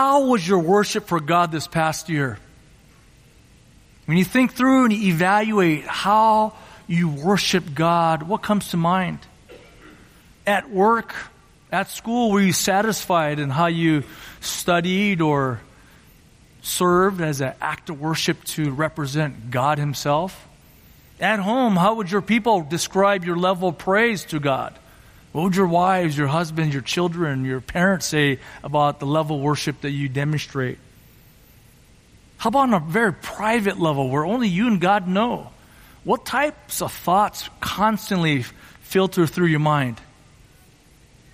How was your worship for God this past year? When you think through and you evaluate how you worship God, what comes to mind? At work, at school, were you satisfied in how you studied or served as an act of worship to represent God Himself? At home, how would your people describe your level of praise to God? What would your wives, your husbands, your children, your parents say about the level of worship that you demonstrate? How about on a very private level where only you and God know? What types of thoughts constantly filter through your mind?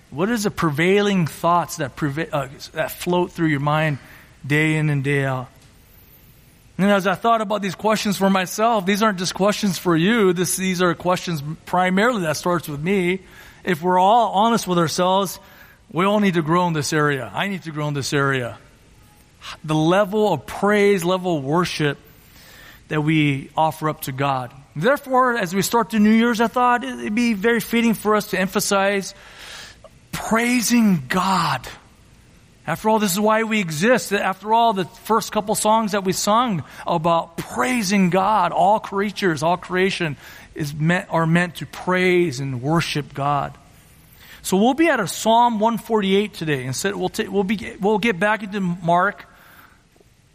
What is the prevailing thoughts that, preva- uh, that float through your mind day in and day out? And as I thought about these questions for myself, these aren't just questions for you. This, these are questions primarily that starts with me. If we're all honest with ourselves, we all need to grow in this area. I need to grow in this area. The level of praise, level of worship that we offer up to God. Therefore, as we start the New Year's, I thought it'd be very fitting for us to emphasize praising God. After all, this is why we exist. After all, the first couple songs that we sung about praising God, all creatures, all creation is meant, are meant to praise and worship God. So we'll be at a Psalm 148 today. Instead, we'll, t- we'll, be, we'll get back into Mark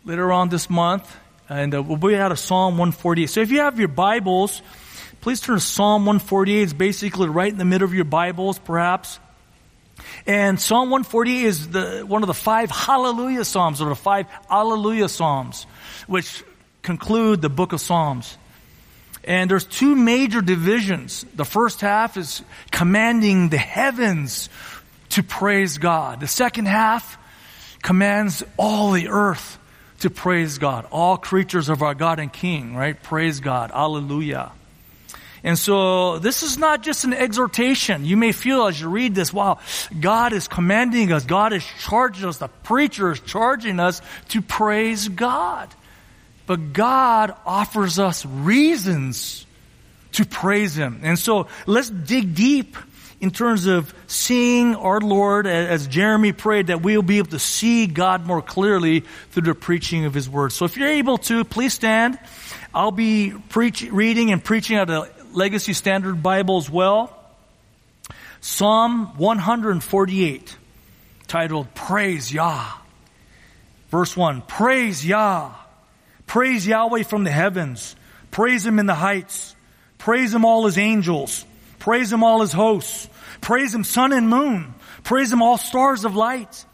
later on this month, and uh, we'll be at a Psalm 148. So if you have your Bibles, please turn to Psalm 148. It's basically right in the middle of your Bibles, perhaps. And Psalm 148 is the, one of the five hallelujah psalms, or the five hallelujah psalms, which conclude the book of Psalms. And there's two major divisions. The first half is commanding the heavens to praise God. The second half commands all the earth to praise God. All creatures of our God and King, right? Praise God. Hallelujah. And so this is not just an exhortation. You may feel as you read this, wow, God is commanding us. God is charging us. The preacher is charging us to praise God. But God offers us reasons to praise Him. And so let's dig deep in terms of seeing our Lord as Jeremy prayed that we'll be able to see God more clearly through the preaching of His Word. So if you're able to, please stand. I'll be preach, reading and preaching out of Legacy Standard Bible as well. Psalm 148, titled Praise Yah. Verse 1 Praise Yah. Praise Yahweh from the heavens. Praise Him in the heights. Praise Him all His angels. Praise Him all His hosts. Praise Him sun and moon. Praise Him all stars of light.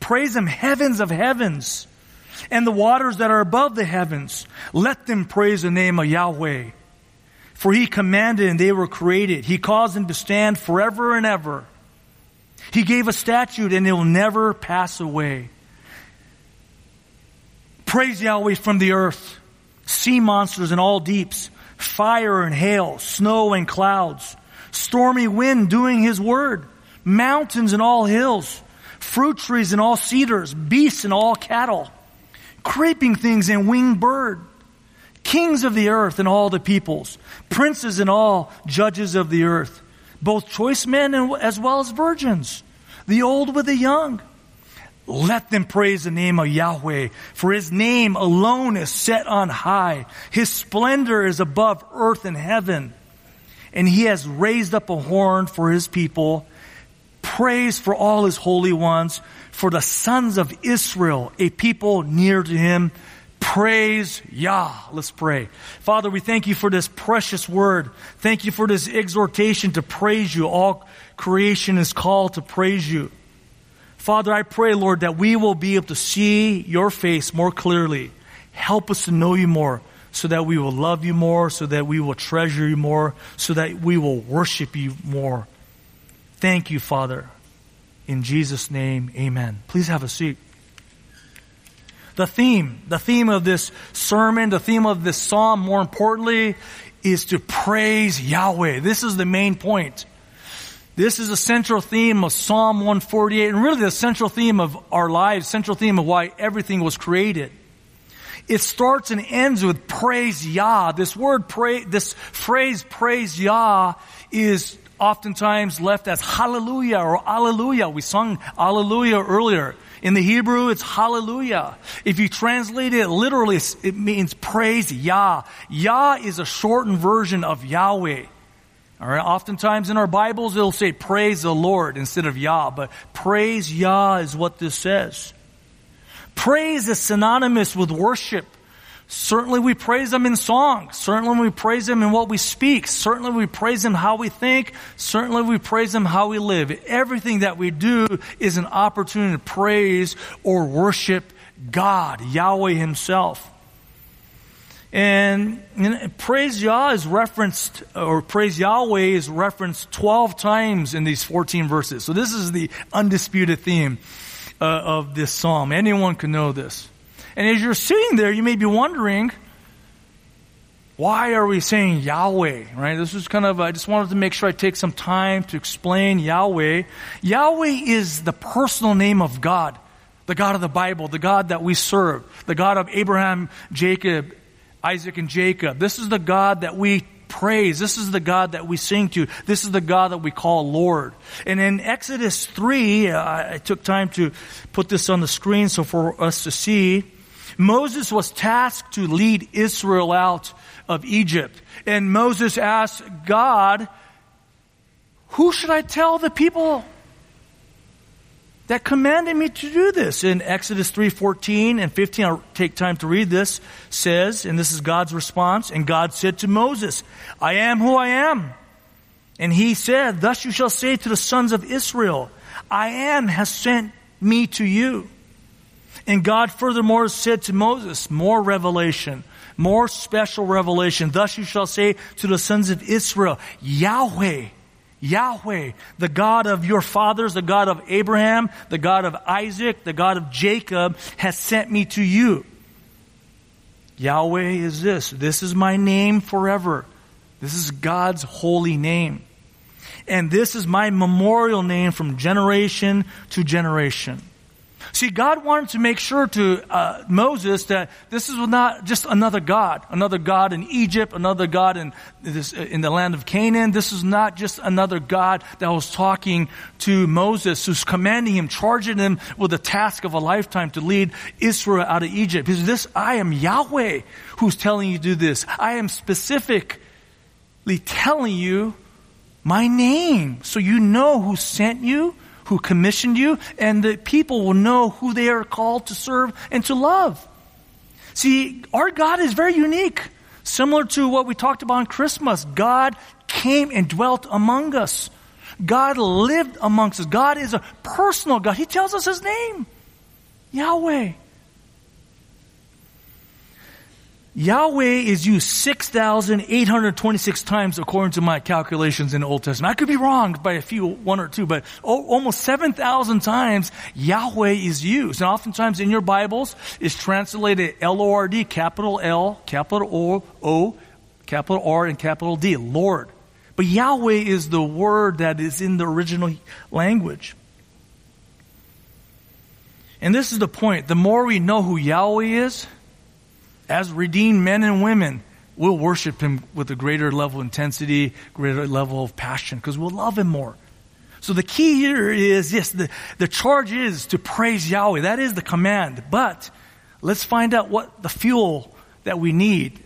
Praise Him heavens of heavens and the waters that are above the heavens. Let them praise the name of Yahweh. For he commanded and they were created. He caused them to stand forever and ever. He gave a statute and it will never pass away. Praise Yahweh from the earth, sea monsters and all deeps, fire and hail, snow and clouds, stormy wind doing his word, mountains and all hills, fruit trees and all cedars, beasts and all cattle, creeping things and winged bird kings of the earth and all the peoples, princes and all judges of the earth, both choice men as well as virgins, the old with the young. Let them praise the name of Yahweh, for his name alone is set on high. His splendor is above earth and heaven. And he has raised up a horn for his people. Praise for all his holy ones, for the sons of Israel, a people near to him. Praise Yah. Let's pray. Father, we thank you for this precious word. Thank you for this exhortation to praise you. All creation is called to praise you. Father, I pray, Lord, that we will be able to see your face more clearly. Help us to know you more so that we will love you more, so that we will treasure you more, so that we will worship you more. Thank you, Father. In Jesus' name, amen. Please have a seat the theme, the theme of this sermon, the theme of this psalm, more importantly, is to praise Yahweh. This is the main point. This is a central theme of Psalm 148 and really the central theme of our lives, central theme of why everything was created. It starts and ends with praise Yah. This word pray, this phrase praise Yah is oftentimes left as hallelujah or alleluia. We sung alleluia earlier. In the Hebrew, it's hallelujah. If you translate it literally, it means praise Yah. Yah is a shortened version of Yahweh. All right. Oftentimes in our Bibles, it'll say praise the Lord instead of Yah, but praise Yah is what this says. Praise is synonymous with worship. Certainly we praise Him in song. Certainly we praise Him in what we speak. Certainly we praise Him how we think. Certainly we praise Him how we live. Everything that we do is an opportunity to praise or worship God, Yahweh Himself. And, and praise Yah is referenced, or praise Yahweh is referenced 12 times in these 14 verses. So this is the undisputed theme uh, of this psalm. Anyone can know this. And as you're sitting there, you may be wondering, why are we saying Yahweh? Right? This is kind of, I just wanted to make sure I take some time to explain Yahweh. Yahweh is the personal name of God, the God of the Bible, the God that we serve, the God of Abraham, Jacob, Isaac, and Jacob. This is the God that we praise. This is the God that we sing to. This is the God that we call Lord. And in Exodus 3, uh, I took time to put this on the screen so for us to see. Moses was tasked to lead Israel out of Egypt. And Moses asked God, who should I tell the people that commanded me to do this? In Exodus 3:14 and 15, I'll take time to read this, says, and this is God's response, and God said to Moses, I am who I am. And he said, Thus you shall say to the sons of Israel, I am has sent me to you. And God furthermore said to Moses, more revelation, more special revelation. Thus you shall say to the sons of Israel, Yahweh, Yahweh, the God of your fathers, the God of Abraham, the God of Isaac, the God of Jacob, has sent me to you. Yahweh is this. This is my name forever. This is God's holy name. And this is my memorial name from generation to generation. See, God wanted to make sure to uh, Moses that this is not just another God, another God in Egypt, another God in this, in the land of Canaan. This is not just another God that was talking to Moses, who's commanding him, charging him with the task of a lifetime to lead Israel out of Egypt. Because this, I am Yahweh who's telling you to do this. I am specifically telling you my name, so you know who sent you who commissioned you, and the people will know who they are called to serve and to love. See, our God is very unique. Similar to what we talked about on Christmas. God came and dwelt among us. God lived amongst us. God is a personal God. He tells us His name. Yahweh. Yahweh is used 6,826 times according to my calculations in the Old Testament. I could be wrong by a few, one or two, but almost 7,000 times Yahweh is used. And oftentimes in your Bibles, it's translated L-O-R-D, capital L, capital O, O, capital R, and capital D, Lord. But Yahweh is the word that is in the original language. And this is the point. The more we know who Yahweh is, as redeemed men and women, we'll worship Him with a greater level of intensity, greater level of passion, because we'll love Him more. So the key here is, yes, the, the charge is to praise Yahweh. That is the command. But let's find out what the fuel that we need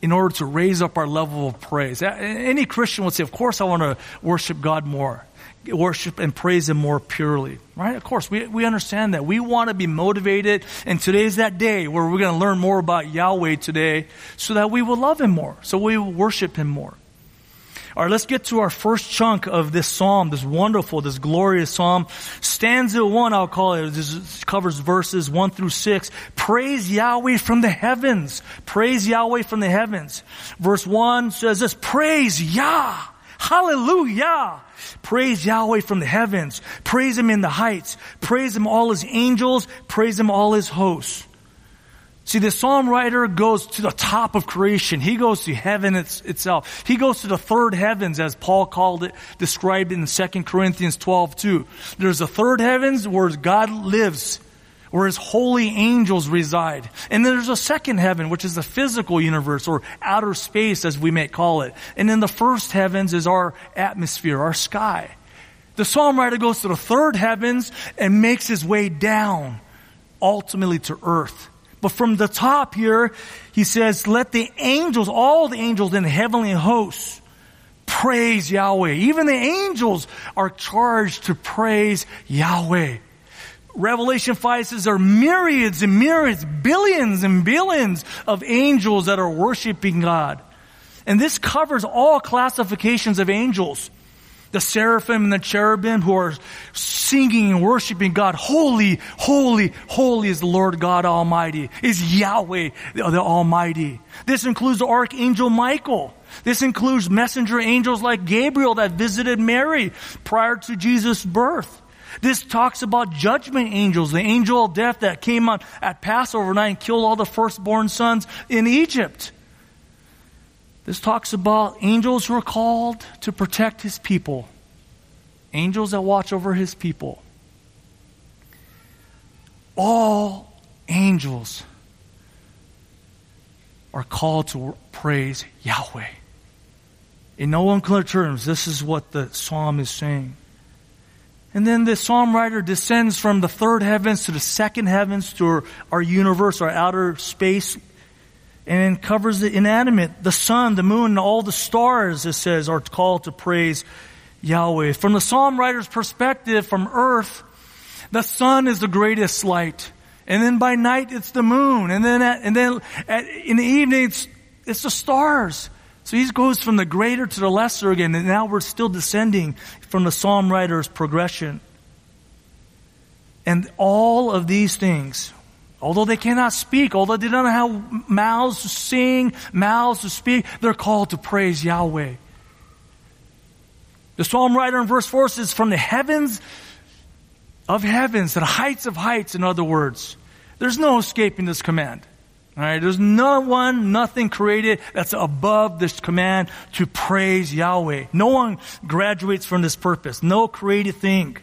in order to raise up our level of praise. Any Christian would say, of course I want to worship God more worship and praise Him more purely. Right? Of course, we, we understand that. We want to be motivated, and today's that day where we're going to learn more about Yahweh today so that we will love Him more, so we will worship Him more. All right, let's get to our first chunk of this psalm, this wonderful, this glorious psalm. Stanza one, I'll call it. This covers verses one through six. Praise Yahweh from the heavens. Praise Yahweh from the heavens. Verse one says this, praise Yah. Hallelujah. Praise Yahweh from the heavens. Praise Him in the heights. Praise Him all His angels. Praise Him all His hosts. See, the psalm writer goes to the top of creation. He goes to heaven it's, itself. He goes to the third heavens, as Paul called it, described in 2 Corinthians 12, 2. There's a third heavens where God lives, where his holy angels reside. And then there's a second heaven, which is the physical universe or outer space as we may call it. And then the first heavens is our atmosphere, our sky. The psalm writer goes to the third heavens and makes his way down, ultimately to earth. But from the top here, he says, let the angels, all the angels in the heavenly hosts, praise Yahweh. Even the angels are charged to praise Yahweh. Revelation 5 says there are myriads and myriads, billions and billions of angels that are worshiping God. And this covers all classifications of angels. The seraphim and the cherubim who are singing and worshiping God. Holy, holy, holy is the Lord God Almighty, is Yahweh the Almighty. This includes the archangel Michael. This includes messenger angels like Gabriel that visited Mary prior to Jesus' birth. This talks about judgment angels, the angel of death that came on at Passover night and killed all the firstborn sons in Egypt. This talks about angels who are called to protect his people, angels that watch over his people. All angels are called to praise Yahweh. In no unclear terms, this is what the psalm is saying. And then the psalm writer descends from the third heavens to the second heavens to our, our universe, our outer space, and covers the inanimate. The sun, the moon, and all the stars, it says, are called to praise Yahweh. From the psalm writer's perspective, from earth, the sun is the greatest light. And then by night, it's the moon. And then, at, and then at, in the evening, it's, it's the stars. So he goes from the greater to the lesser again, and now we're still descending from the psalm writer's progression. And all of these things, although they cannot speak, although they don't have mouths to sing, mouths to speak, they're called to praise Yahweh. The psalm writer in verse 4 says, From the heavens of heavens, to the heights of heights, in other words. There's no escaping this command. All right, there's no one, nothing created that's above this command to praise Yahweh. No one graduates from this purpose. No created thing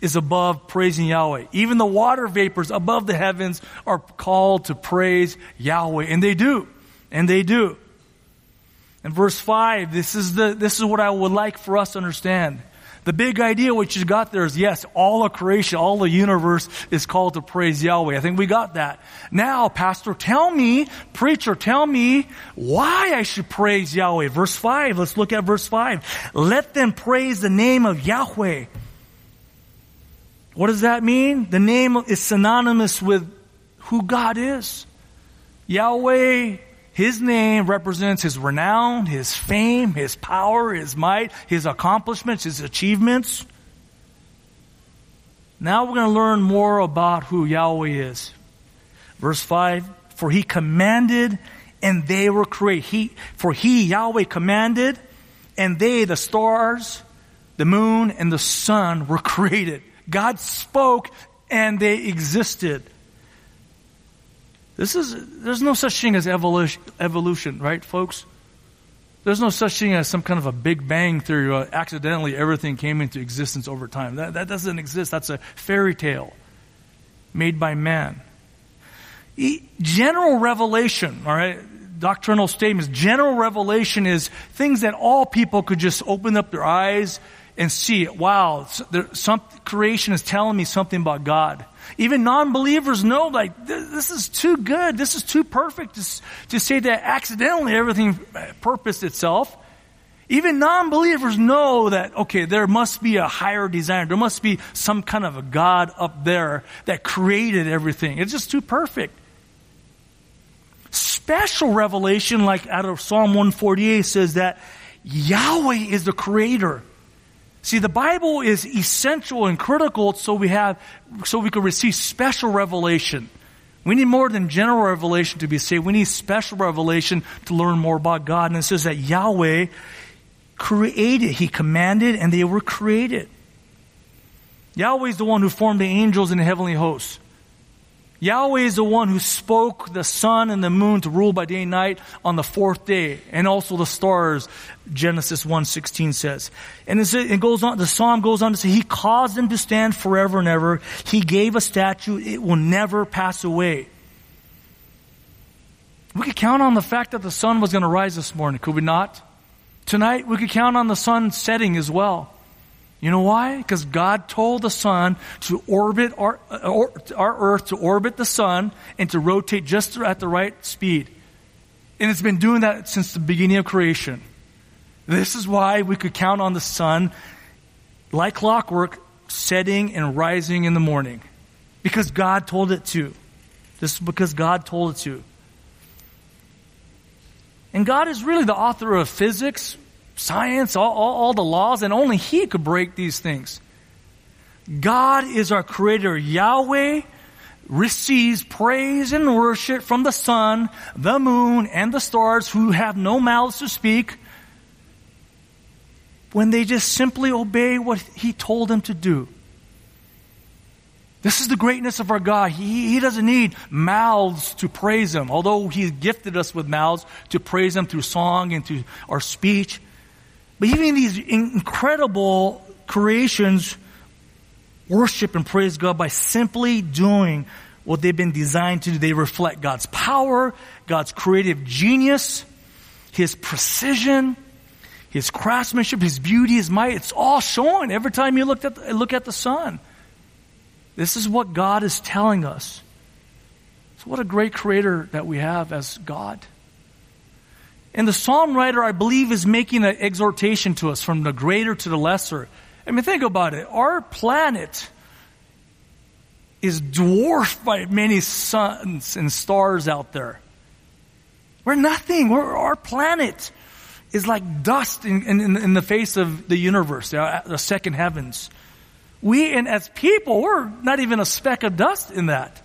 is above praising Yahweh. Even the water vapors above the heavens are called to praise Yahweh, and they do. And they do. In verse 5, this is the, this is what I would like for us to understand. The big idea which you got there is yes, all of creation, all the universe is called to praise Yahweh. I think we got that. Now, pastor, tell me, preacher, tell me why I should praise Yahweh. Verse 5, let's look at verse 5. Let them praise the name of Yahweh. What does that mean? The name is synonymous with who God is. Yahweh his name represents his renown, his fame, his power, his might, his accomplishments, his achievements. Now we're going to learn more about who Yahweh is. Verse 5 For he commanded and they were created. He, for he, Yahweh, commanded and they, the stars, the moon, and the sun, were created. God spoke and they existed. This is, there's no such thing as evolution, evolution, right, folks? There's no such thing as some kind of a Big Bang theory or accidentally everything came into existence over time. That, that doesn't exist. That's a fairy tale made by man. General revelation, all right, doctrinal statements. General revelation is things that all people could just open up their eyes and see. Wow, there, some creation is telling me something about God. Even non-believers know, like, this is too good. This is too perfect to, to say that accidentally everything uh, purposed itself. Even non-believers know that, okay, there must be a higher designer. There must be some kind of a God up there that created everything. It's just too perfect. Special revelation, like out of Psalm 148, says that Yahweh is the creator. See, the Bible is essential and critical so we have, so we can receive special revelation. We need more than general revelation to be saved. We need special revelation to learn more about God. And it says that Yahweh created. He commanded and they were created. Yahweh is the one who formed the angels and the heavenly hosts. Yahweh is the one who spoke the sun and the moon to rule by day and night on the fourth day, and also the stars, Genesis 1.16 says. And it goes on, the psalm goes on to say, He caused them to stand forever and ever. He gave a statute, it will never pass away. We could count on the fact that the sun was going to rise this morning, could we not? Tonight, we could count on the sun setting as well. You know why? Because God told the sun to orbit our, uh, our earth, to orbit the sun, and to rotate just at the right speed. And it's been doing that since the beginning of creation. This is why we could count on the sun, like clockwork, setting and rising in the morning. Because God told it to. This is because God told it to. And God is really the author of physics, science, all, all, all, the laws, and only He could break these things. God is our creator. Yahweh receives praise and worship from the sun, the moon, and the stars who have no mouths to speak when they just simply obey what He told them to do. This is the greatness of our God. He, he doesn't need mouths to praise Him, although He gifted us with mouths to praise Him through song and through our speech. But even these incredible creations worship and praise God by simply doing what they've been designed to do. They reflect God's power, God's creative genius, His precision, His craftsmanship, His beauty, His might. It's all showing every time you look at the, look at the sun. This is what God is telling us. So, what a great creator that we have as God. And the psalm writer, I believe, is making an exhortation to us from the greater to the lesser. I mean, think about it. Our planet is dwarfed by many suns and stars out there. We're nothing. We're, our planet is like dust in, in, in the face of the universe, uh, uh, the second heavens. We, and as people, we're not even a speck of dust in that.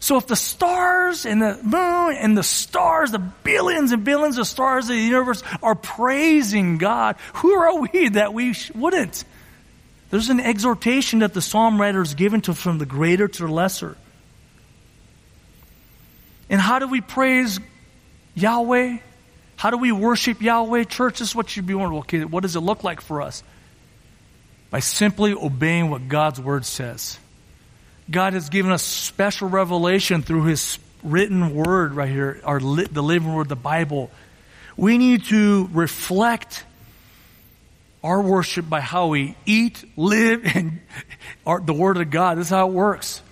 So if the stars and the moon and the stars, the billions and billions of stars of the universe are praising God, who are we that we wouldn't? There's an exhortation that the psalm writer is given to from the greater to the lesser. And how do we praise Yahweh? How do we worship Yahweh? Church, this is what you'd be wondering. Okay, what does it look like for us? by simply obeying what God's Word says. God has given us special revelation through His written Word right here, our the living Word, the Bible. We need to reflect our worship by how we eat, live, and our, the Word of God. This is how it works.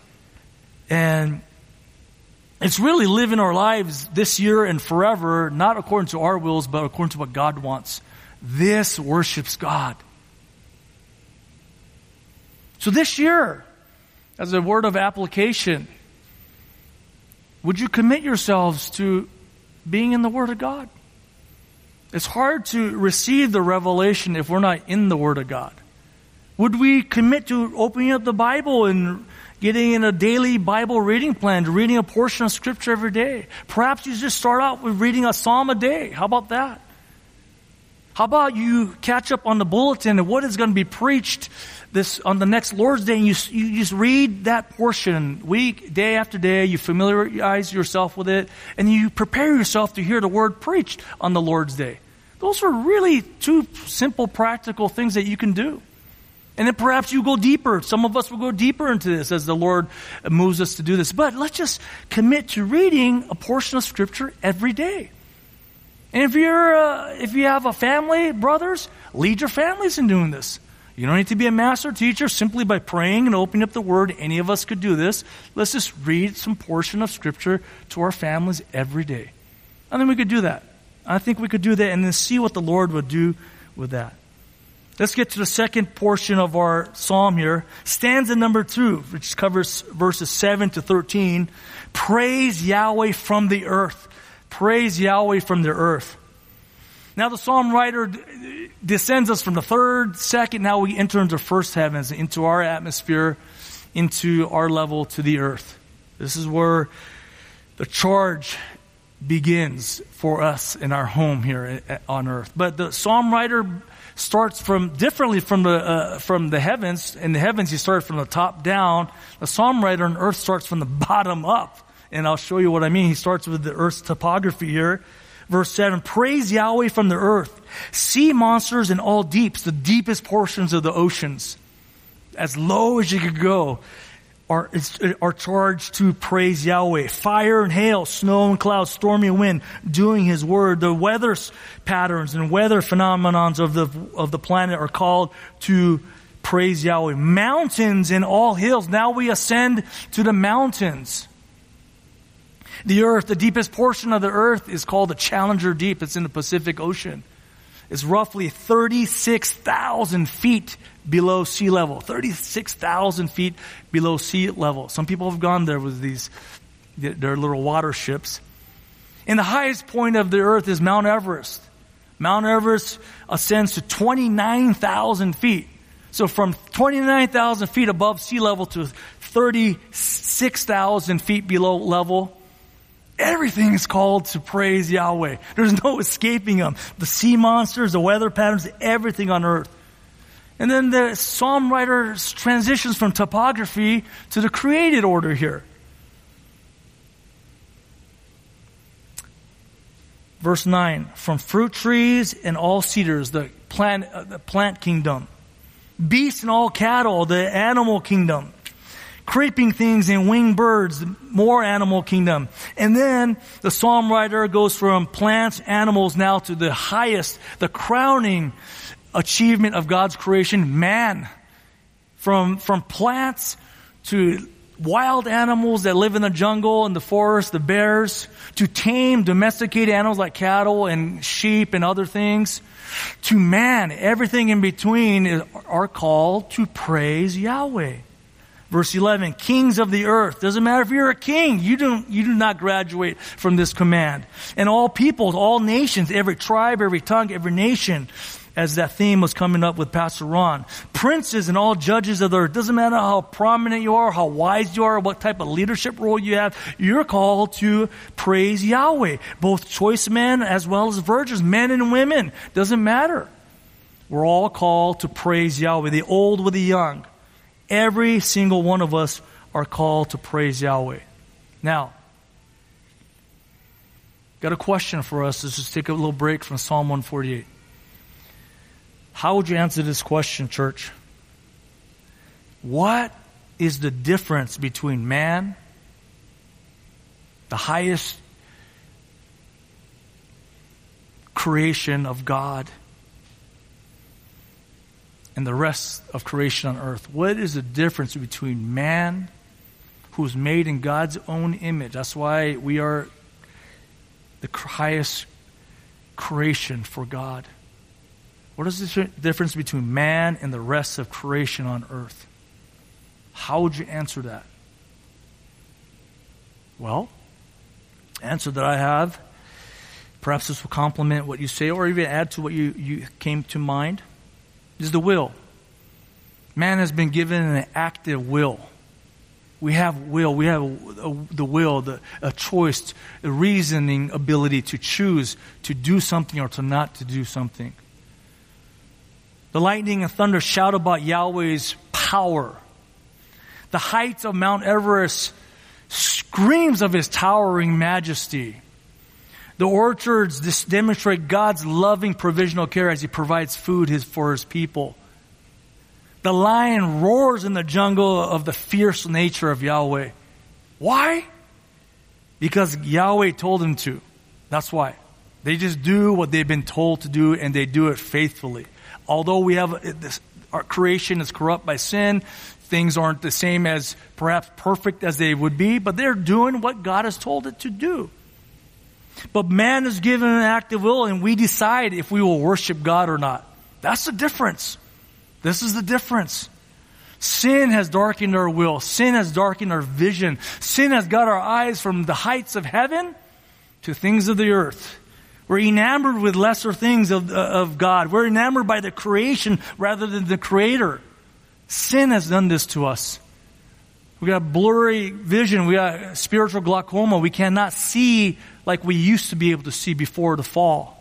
And it's really living our lives this year and forever, not according to our wills, but according to what God wants. This worships God. So this year, as a word of application, would you commit yourselves to being in the Word of God? It's hard to receive the revelation if we're not in the Word of God. Would we commit to opening up the Bible and getting in a daily Bible reading plan, reading a portion of Scripture every day? Perhaps you just start out with reading a psalm a day. How about that? How about you catch up on the bulletin and what is going to be preached this on the next Lord's Day, and you you just read that portion week, day after day. You familiarize yourself with it, and you prepare yourself to hear the word preached on the Lord's Day. Those are really two simple, practical things that you can do. And then perhaps you go deeper. Some of us will go deeper into this as the Lord moves us to do this. But let's just commit to reading a portion of Scripture every day. And if you're, uh, if you have a family, brothers, lead your families in doing this. You don't need to be a master teacher simply by praying and opening up the Word. Any of us could do this. Let's just read some portion of Scripture to our families every day. I think we could do that. I think we could do that and then see what the Lord would do with that. Let's get to the second portion of our psalm here. Stanza number two, which covers verses 7 to 13. Praise Yahweh from the earth. Praise Yahweh from the earth. Now the psalm writer descends us from the third, second, now we enter into first heavens, into our atmosphere, into our level to the earth. This is where the charge begins for us in our home here on earth. But the psalm writer starts from differently from the uh, from the heavens. In the heavens, he started from the top down. The psalm writer on earth starts from the bottom up, and I'll show you what I mean. He starts with the earth's topography here. Verse 7, praise Yahweh from the earth, sea monsters in all deeps, the deepest portions of the oceans, as low as you could go are, are charged to praise Yahweh. Fire and hail, snow and clouds, stormy wind, doing His word. The weather patterns and weather phenomenons of the, of the planet are called to praise Yahweh. Mountains and all hills. Now we ascend to the mountains. The earth, the deepest portion of the earth is called the Challenger Deep. It's in the Pacific Ocean. It's roughly 36,000 feet below sea level, 36,000 feet below sea level. Some people have gone there with these, their little water ships. And the highest point of the earth is Mount Everest. Mount Everest ascends to 29,000 feet. So from 29,000 feet above sea level to 36,000 feet below level, everything is called to praise Yahweh. There's no escaping them. The sea monsters, the weather patterns, everything on earth. And then the psalm writer transitions from topography to the created order here. Verse 9 From fruit trees and all cedars, the plant, uh, the plant kingdom, beasts and all cattle, the animal kingdom, creeping things and winged birds, more animal kingdom. And then the psalm writer goes from plants, animals now to the highest, the crowning achievement of God's creation, man. From, from plants to wild animals that live in the jungle and the forest, the bears, to tame domesticated animals like cattle and sheep and other things, to man, everything in between is, are called to praise Yahweh. Verse 11, kings of the earth. Doesn't matter if you're a king, you don't, you do not graduate from this command. And all peoples, all nations, every tribe, every tongue, every nation as that theme was coming up with Pastor Ron. Princes and all judges of the earth. Doesn't matter how prominent you are, how wise you are, what type of leadership role you have. You're called to praise Yahweh. Both choice men as well as virgins, men and women. Doesn't matter. We're all called to praise Yahweh, the old with the young. Every single one of us are called to praise Yahweh. Now, got a question for us. Let's just take a little break from Psalm 148. How would you answer this question, church? What is the difference between man, the highest creation of God, and the rest of creation on earth? What is the difference between man, who's made in God's own image? That's why we are the highest creation for God what is the difference between man and the rest of creation on earth? How would you answer that? Well, answer that I have, perhaps this will complement what you say or even add to what you, you came to mind, is the will. Man has been given an active will. We have will. We have a, a, the will, the, a choice, a reasoning ability to choose to do something or to not to do something. The lightning and thunder shout about Yahweh's power. The heights of Mount Everest screams of his towering majesty. The orchards demonstrate God's loving provisional care as he provides food his, for his people. The lion roars in the jungle of the fierce nature of Yahweh. Why? Because Yahweh told him to. That's why. They just do what they've been told to do and they do it faithfully although we have uh, this, our creation is corrupt by sin, things aren't the same as perhaps perfect as they would be, but they're doing what God has told it to do. But man is given an active will and we decide if we will worship God or not. That's the difference. This is the difference. Sin has darkened our will. Sin has darkened our vision. Sin has got our eyes from the heights of heaven to things of the earth. We're enamored with lesser things of, uh, of God. We're enamored by the creation rather than the creator. Sin has done this to us. We got a blurry vision. We got spiritual glaucoma. We cannot see like we used to be able to see before the fall.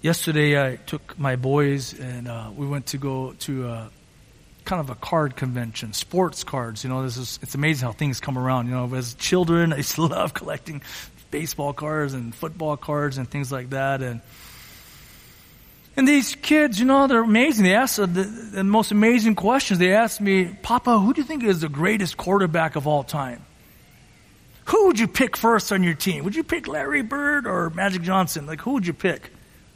yesterday I took my boys and uh, we went to go to a, kind of a card convention, sports cards. You know, this is it's amazing how things come around. You know, as children, I used to love collecting baseball cards and football cards and things like that. And and these kids, you know, they're amazing. They ask the, the most amazing questions. They ask me, Papa, who do you think is the greatest quarterback of all time? Who would you pick first on your team? Would you pick Larry Bird or Magic Johnson? Like, who would you pick?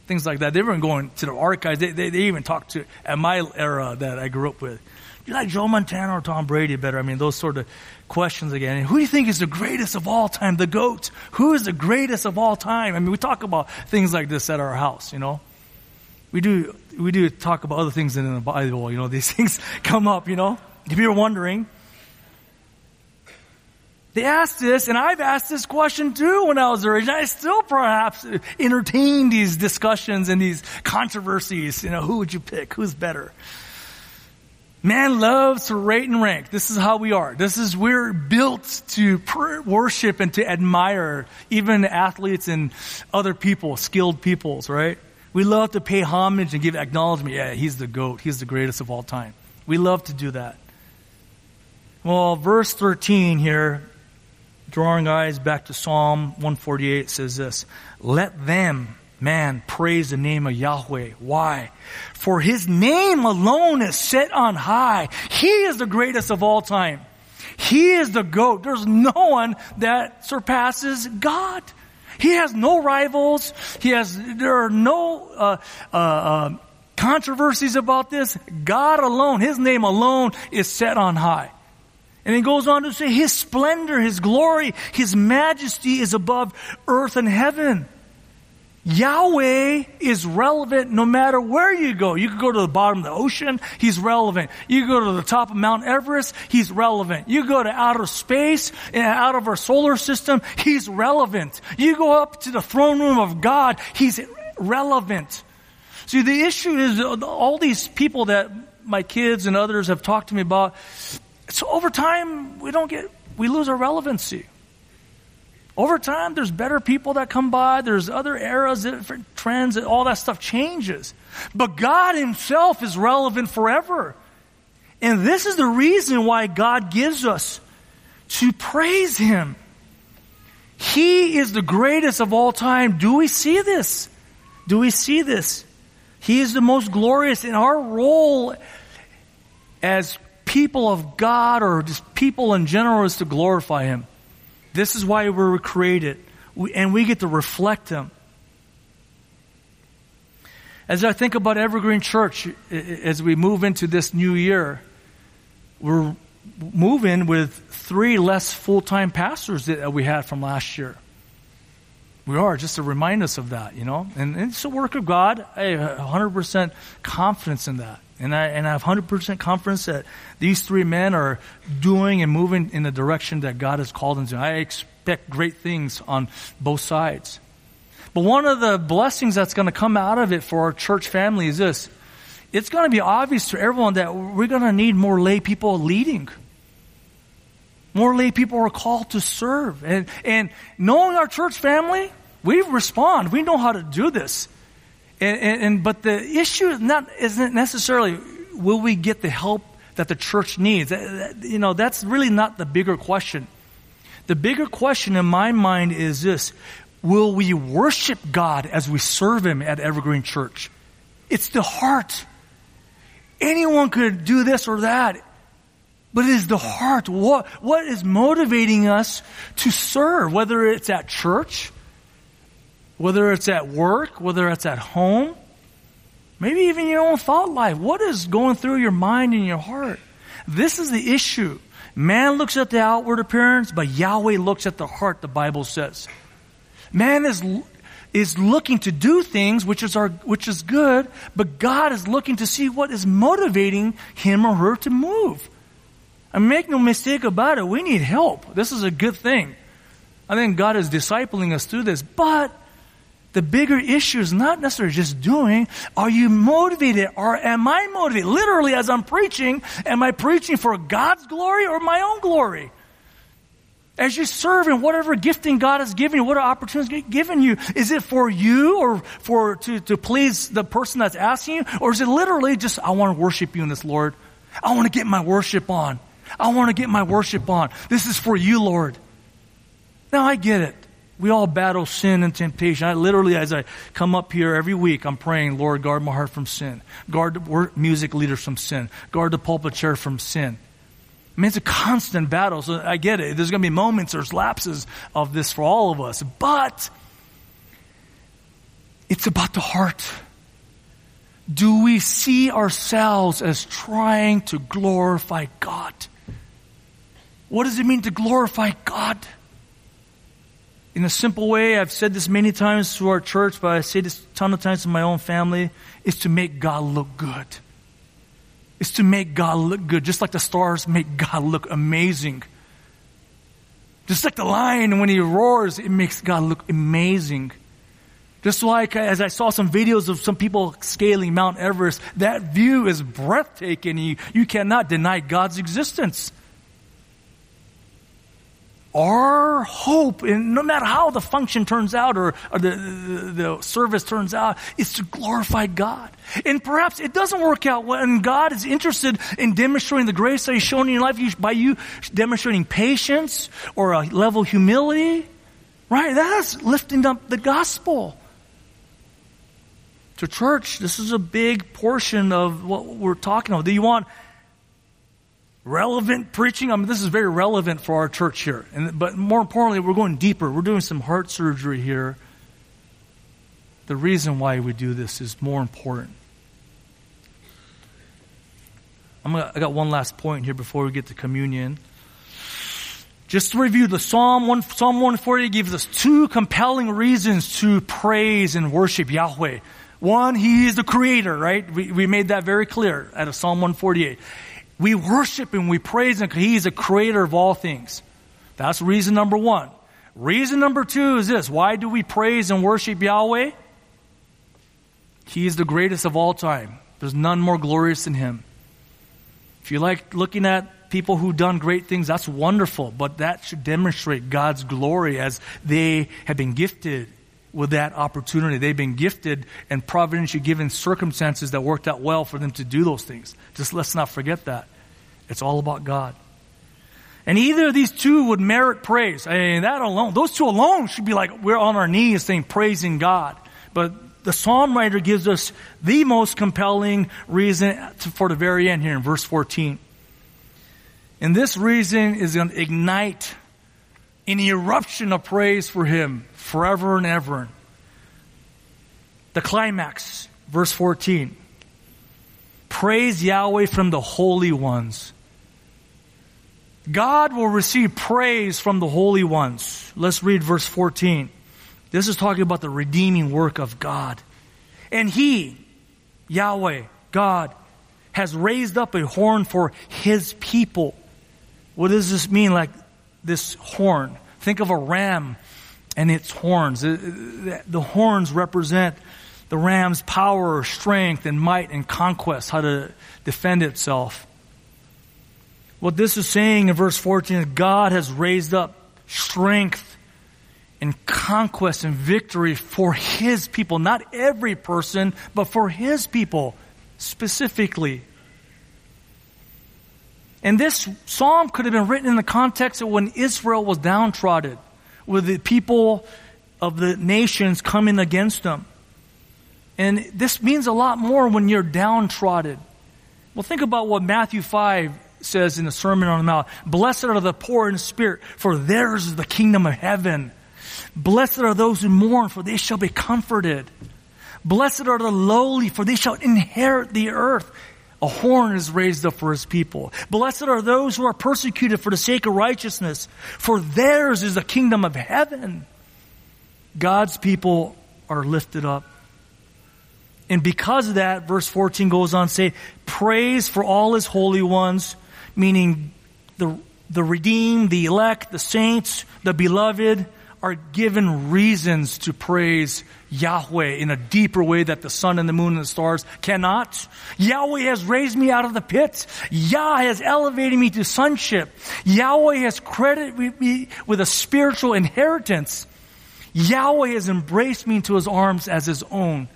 Things like that. They weren't going to the archives. They, they, they even talked to, at my era that I grew up with, do you like Joe Montana or Tom Brady better? I mean, those sort of questions again. And who do you think is the greatest of all time? The GOAT. Who is the greatest of all time? I mean, we talk about things like this at our house, you know. We do, we do talk about other things in the Bible, you know, these things come up, you know. If you're wondering, they asked this, and I've asked this question too when I was their age. I still perhaps entertain these discussions and these controversies. You know, who would you pick? Who's better? Man loves to rate and rank. This is how we are. This is, we're built to worship and to admire even athletes and other people, skilled peoples, right? We love to pay homage and give acknowledgement. Yeah, he's the GOAT. He's the greatest of all time. We love to do that. Well, verse 13 here, drawing eyes back to Psalm 148 says this, let them, man, praise the name of Yahweh. Why? For his name alone is set on high. He is the greatest of all time. He is the goat. There's no one that surpasses God. He has no rivals. He has, there are no, uh, uh, uh, controversies about this. God alone, His name alone is set on high. And he goes on to say, His splendor, His glory, His majesty is above earth and heaven. Yahweh is relevant no matter where you go. You could go to the bottom of the ocean, He's relevant. You go to the top of Mount Everest, He's relevant. You go to outer space, and out of our solar system, He's relevant. You go up to the throne room of God, He's relevant. See, the issue is uh, all these people that my kids and others have talked to me about, so over time, we don't get, we lose our relevancy. Over time, there's better people that come by. There's other eras, different trends, all that stuff changes. But God Himself is relevant forever. And this is the reason why God gives us to praise Him. He is the greatest of all time. Do we see this? Do we see this? He is the most glorious in our role as people of God or just people in general is to glorify Him. This is why we were created. We, and we get to reflect Him. As I think about Evergreen Church, as we move into this new year, we're moving with three less full time pastors that we had from last year. We are, just to remind us of that, you know? And, it's a work of God. I have 100% confidence in that. And I, and I have 100% confidence that these three men are doing and moving in the direction that God has called them to. I expect great things on both sides. But one of the blessings that's going to come out of it for our church family is this. It's going to be obvious to everyone that we're going to need more lay people leading. More lay people are called to serve. And, and knowing our church family, we respond. We know how to do this. And, and, and, but the issue is not, isn't necessarily will we get the help that the church needs. You know, that's really not the bigger question. The bigger question in my mind is this. Will we worship God as we serve Him at Evergreen Church? It's the heart. Anyone could do this or that. But it is the heart. What, what is motivating us to serve? Whether it's at church, whether it's at work, whether it's at home, maybe even your own thought life. What is going through your mind and your heart? This is the issue. Man looks at the outward appearance, but Yahweh looks at the heart, the Bible says. Man is, is looking to do things which is our, which is good, but God is looking to see what is motivating him or her to move. And make no mistake about it, we need help. This is a good thing. I think God is discipling us through this, but the bigger issue is not necessarily just doing. Are you motivated or am I motivated? Literally, as I'm preaching, am I preaching for God's glory or my own glory? As you serve in whatever gifting God has given you, what opportunities given you, is it for you or for to, to please the person that's asking you? Or is it literally just, I want to worship you in this, Lord? I want to get my worship on. I want to get my worship on. This is for you, Lord. Now I get it. We all battle sin and temptation. I literally, as I come up here every week, I'm praying, Lord, guard my heart from sin. Guard the music leaders from sin. Guard the pulpit chair from sin. I mean, it's a constant battle, so I get it. There's going to be moments, there's lapses of this for all of us. But it's about the heart. Do we see ourselves as trying to glorify God? What does it mean to glorify God? In a simple way, I've said this many times to our church, but I say this a ton of times to my own family, is to make God look good. Is to make God look good, just like the stars make God look amazing. Just like the lion, when he roars, it makes God look amazing. Just like as I saw some videos of some people scaling Mount Everest, that view is breathtaking. You, you cannot deny God's existence our hope, and no matter how the function turns out or, or the, the, the, service turns out, is to glorify God. And perhaps it doesn't work out when God is interested in demonstrating the grace that He's shown in your life by you demonstrating patience or a level of humility. Right? That's lifting up the gospel. To church, this is a big portion of what we're talking about. Do you want relevant preaching. I mean, this is very relevant for our church here. And, but more importantly, we're going deeper. We're doing some heart surgery here. The reason why we do this is more important. I'm gonna, I got one last point here before we get to communion. Just to review, the Psalm, one, Psalm 140 gives us two compelling reasons to praise and worship Yahweh. One, He is the Creator, right? We, we made that very clear out of Psalm 148. We worship Him, we praise Him because He is the creator of all things. That's reason number one. Reason number two is this. Why do we praise and worship Yahweh? He is the greatest of all time. There's none more glorious than Him. If you like looking at people who've done great things, that's wonderful, but that should demonstrate God's glory as they have been gifted with that opportunity. They've been gifted and providentially given circumstances that worked out well for them to do those things. Just let's not forget that. It's all about God. And either of these two would merit praise. I mean, that alone, those two alone should be like we're on our knees saying praising God. But the psalm writer gives us the most compelling reason for the very end here in verse 14. And this reason is going to ignite an eruption of praise for him forever and ever. The climax, verse 14. Praise Yahweh from the holy ones. God will receive praise from the holy ones. Let's read verse 14. This is talking about the redeeming work of God. And He, Yahweh, God, has raised up a horn for His people. What does this mean, like this horn? Think of a ram and its horns. Uh, uh, the horns represent the ram's power, strength, and might and conquest, how to defend itself. What this is saying in verse 14 is God has raised up strength and conquest and victory for His people. Not every person, but for His people specifically. And this psalm could have been written in the context of when Israel was downtrodden with the people of the nations coming against them. And this means a lot more when you're downtrodden. Well, think about what Matthew 5 says in the Sermon on the Mount. Blessed are the poor in spirit, for theirs is the kingdom of heaven. Blessed are those who mourn, for they shall be comforted. Blessed are the lowly, for they shall inherit the earth. A horn is raised up for his people. Blessed are those who are persecuted for the sake of righteousness, for theirs is the kingdom of heaven. God's people are lifted up. And because of that, verse 14 goes on to say, praise for all his holy ones, meaning the, the redeemed, the elect, the saints, the beloved are given reasons to praise Yahweh in a deeper way that the sun and the moon and the stars cannot. Yahweh has raised me out of the pit. Yah has elevated me to sonship. Yahweh has credited me with a spiritual inheritance. Yahweh has embraced me into his arms as his own.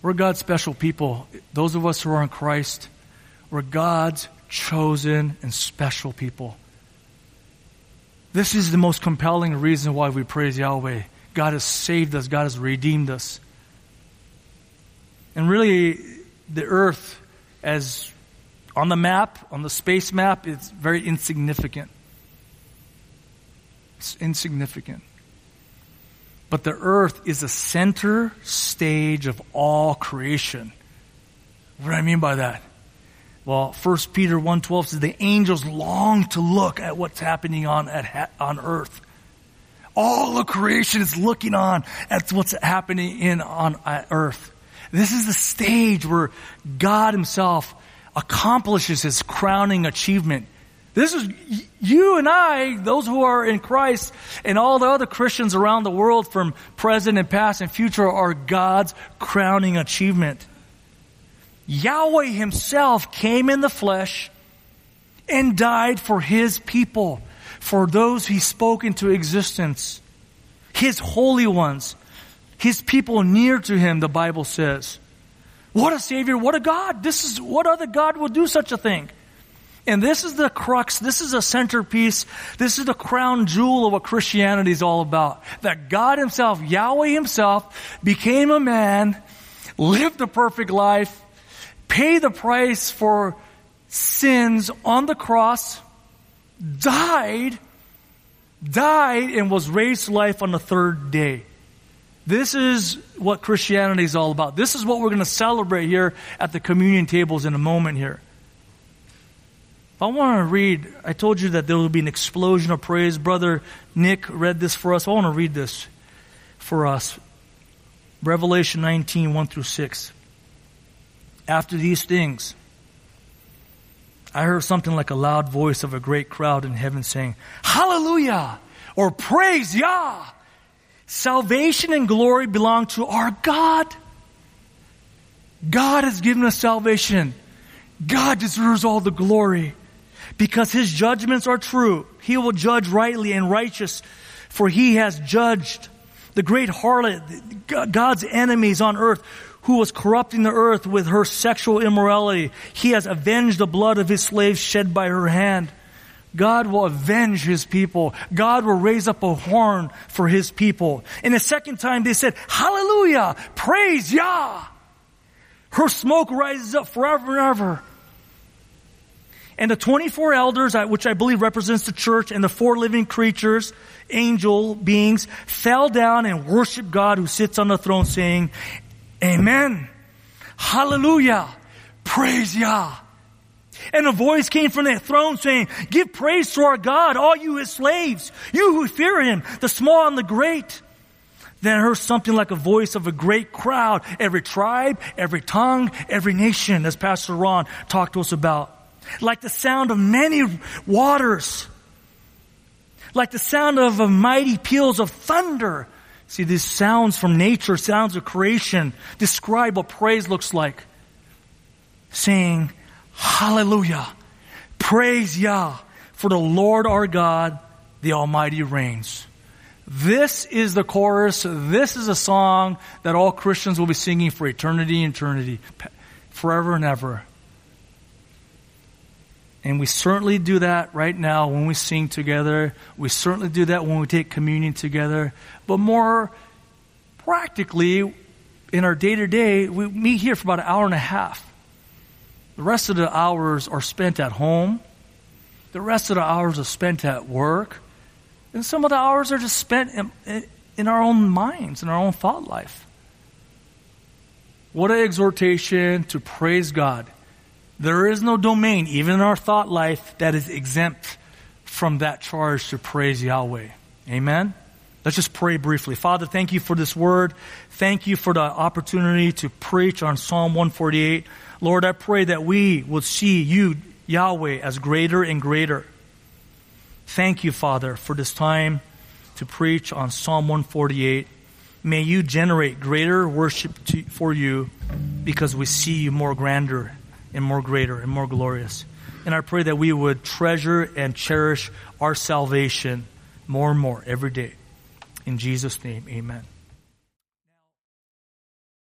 We're God's special people. Those of us who are in Christ, we're God's chosen and special people. This is the most compelling reason why we praise Yahweh. God has saved us, God has redeemed us. And really, the earth, as on the map, on the space map, it's very insignificant. It's insignificant. But the earth is the center stage of all creation. What do I mean by that? Well, 1 Peter 1.12 says the angels long to look at what's happening on, at, on earth. All of creation is looking on at what's happening in on uh, earth. This is the stage where God himself accomplishes his crowning achievement. This is you and I, those who are in Christ, and all the other Christians around the world from present and past and future are God's crowning achievement. Yahweh himself came in the flesh and died for his people, for those he spoke into existence, his holy ones, his people near to him, the Bible says. What a savior, what a God. This is, what other God would do such a thing? And this is the crux, this is a centerpiece, this is the crown jewel of what Christianity is all about. That God himself, Yahweh himself, became a man, lived a perfect life, pay the price for sins on the cross, died, died, and was raised to life on the third day. This is what Christianity is all about. This is what we're going to celebrate here at the communion tables in a moment here. if I want to read, I told you that there will be an explosion of praise. Brother Nick read this for us. I want to read this for us. Revelation 19, 1 through 6 after these things, I heard something like a loud voice of a great crowd in heaven saying, Hallelujah! Or praise Yah! Salvation and glory belong to our God. God has given us salvation. God deserves all the glory because his judgments are true. He will judge rightly and righteous for he has judged the great harlot, God's enemies on earth who was corrupting the earth with her sexual immorality. He has avenged the blood of his slaves shed by her hand. God will avenge his people. God will raise up a horn for his people. And the second time they said, Hallelujah! Praise Yah! Her smoke rises up forever and ever. And the 24 elders, which I believe represents the church, and the four living creatures, angel beings, fell down and worshiped God who sits on the throne saying, Amen. Hallelujah. Praise Yah. And a voice came from the throne saying, give praise to our God, all you his slaves, you who fear him, the small and the great. Then I heard something like a voice of a great crowd, every tribe, every tongue, every nation, as Pastor Ron talked to us about. Like the sound of many waters. Like the sound of mighty peals of thunder. See, these sounds from nature, sounds of creation, describe what praise looks like. Saying, Hallelujah, praise Yah, for the Lord our God, the Almighty reigns. This is the chorus. This is a song that all Christians will be singing for eternity eternity, forever and ever. And we certainly do that right now when we sing together. We certainly do that when we take communion together. But more practically, in our day to day, we meet here for about an hour and a half. The rest of the hours are spent at home. The rest of the hours are spent at work. And some of the hours are just spent in, in our own minds, in our own thought life. What an exhortation to praise God there is no domain, even in our thought life, that is exempt from that charge to praise Yahweh. Amen? Let's just pray briefly. Father, thank you for this word. Thank you for the opportunity to preach on Psalm 148. Lord, I pray that we will see you, Yahweh, as greater and greater. Thank you, Father, for this time to preach on Psalm 148. May you generate greater worship to, for you because we see you more grander and more greater and more glorious. And I pray that we would treasure and cherish our salvation more and more every day. In Jesus' name, amen.